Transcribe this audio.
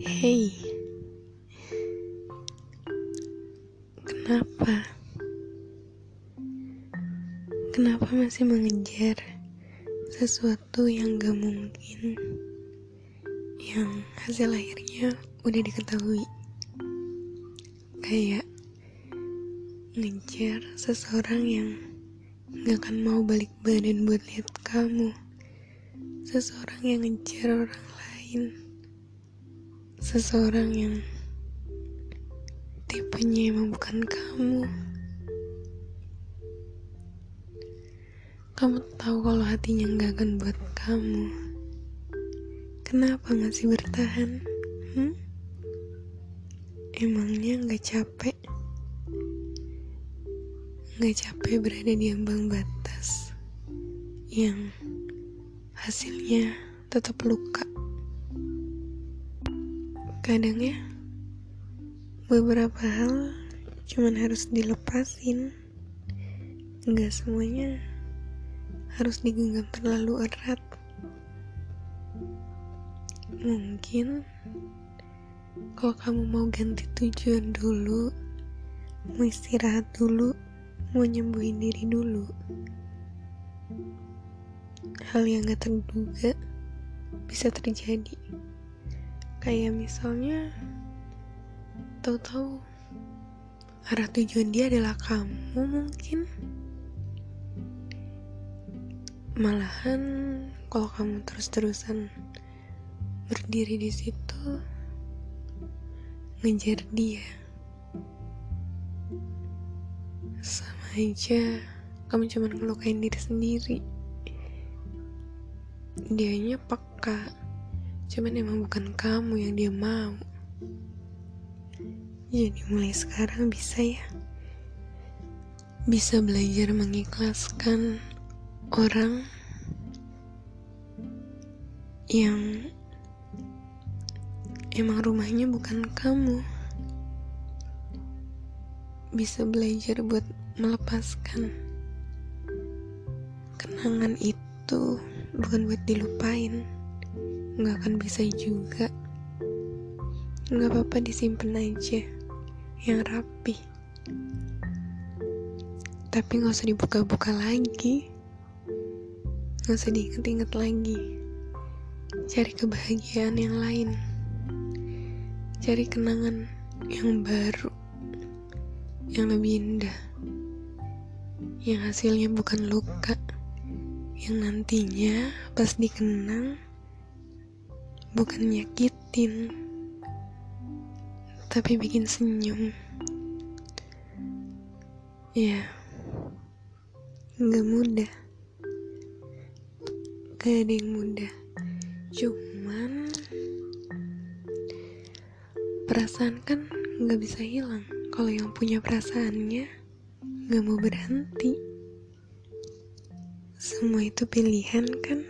Hei, kenapa? Kenapa masih mengejar sesuatu yang gak mungkin, yang hasil akhirnya udah diketahui? Kayak ngejar seseorang yang gak akan mau balik badan buat lihat kamu, seseorang yang ngejar orang lain seseorang yang tipenya emang bukan kamu. Kamu tahu kalau hatinya nggak akan buat kamu. Kenapa masih bertahan? Hmm? Emangnya nggak capek? Nggak capek berada di ambang batas yang hasilnya tetap luka kadang ya beberapa hal cuman harus dilepasin. Nggak semuanya harus digenggam terlalu erat. Mungkin kalau kamu mau ganti tujuan dulu mau istirahat dulu mau nyembuhin diri dulu. Hal yang gak terduga bisa terjadi kayak misalnya tahu-tahu arah tujuan dia adalah kamu mungkin. Malahan kalau kamu terus-terusan berdiri di situ ngejar dia. Sama aja kamu cuma ngelukain diri sendiri. Dianya peka Cuman emang bukan kamu yang dia mau. Jadi mulai sekarang bisa ya. Bisa belajar mengikhlaskan orang yang emang rumahnya bukan kamu. Bisa belajar buat melepaskan kenangan itu bukan buat dilupain nggak akan bisa juga. Nggak apa-apa disimpan aja. Yang rapi. Tapi nggak usah dibuka-buka lagi. Nggak usah diinget-inget lagi. Cari kebahagiaan yang lain. Cari kenangan yang baru. Yang lebih indah. Yang hasilnya bukan luka. Yang nantinya pas dikenang bukan nyakitin tapi bikin senyum. Ya nggak mudah. Gak ada yang mudah. Cuman perasaan kan nggak bisa hilang. Kalau yang punya perasaannya nggak mau berhenti. Semua itu pilihan kan